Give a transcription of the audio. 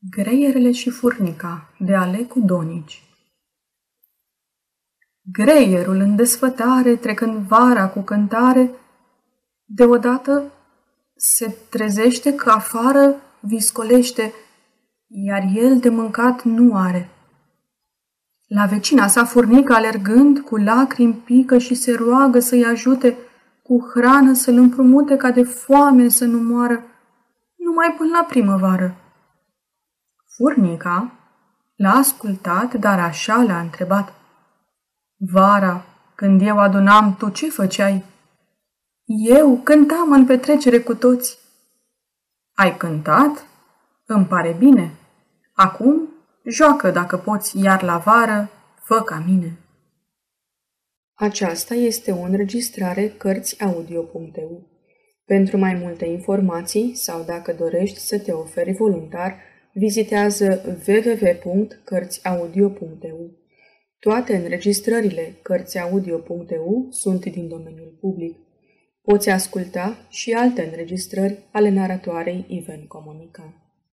Greierele și furnica de Alecu Donici Greierul în desfătare, trecând vara cu cântare, deodată se trezește că afară viscolește, iar el de mâncat nu are. La vecina sa furnică alergând, cu lacrimi pică și se roagă să-i ajute, cu hrană să-l împrumute ca de foame să nu moară, numai până la primăvară. Furnica l-a ascultat, dar așa l-a întrebat. Vara, când eu adunam, tu ce făceai? Eu cântam în petrecere cu toți. Ai cântat? Îmi pare bine. Acum joacă dacă poți, iar la vară fă ca mine. Aceasta este o înregistrare Cărțiaudio.eu. Pentru mai multe informații sau dacă dorești să te oferi voluntar, vizitează www.cărțiaudio.eu. Toate înregistrările Cărțiaudio.eu sunt din domeniul public. Poți asculta și alte înregistrări ale naratoarei Iven Comunica.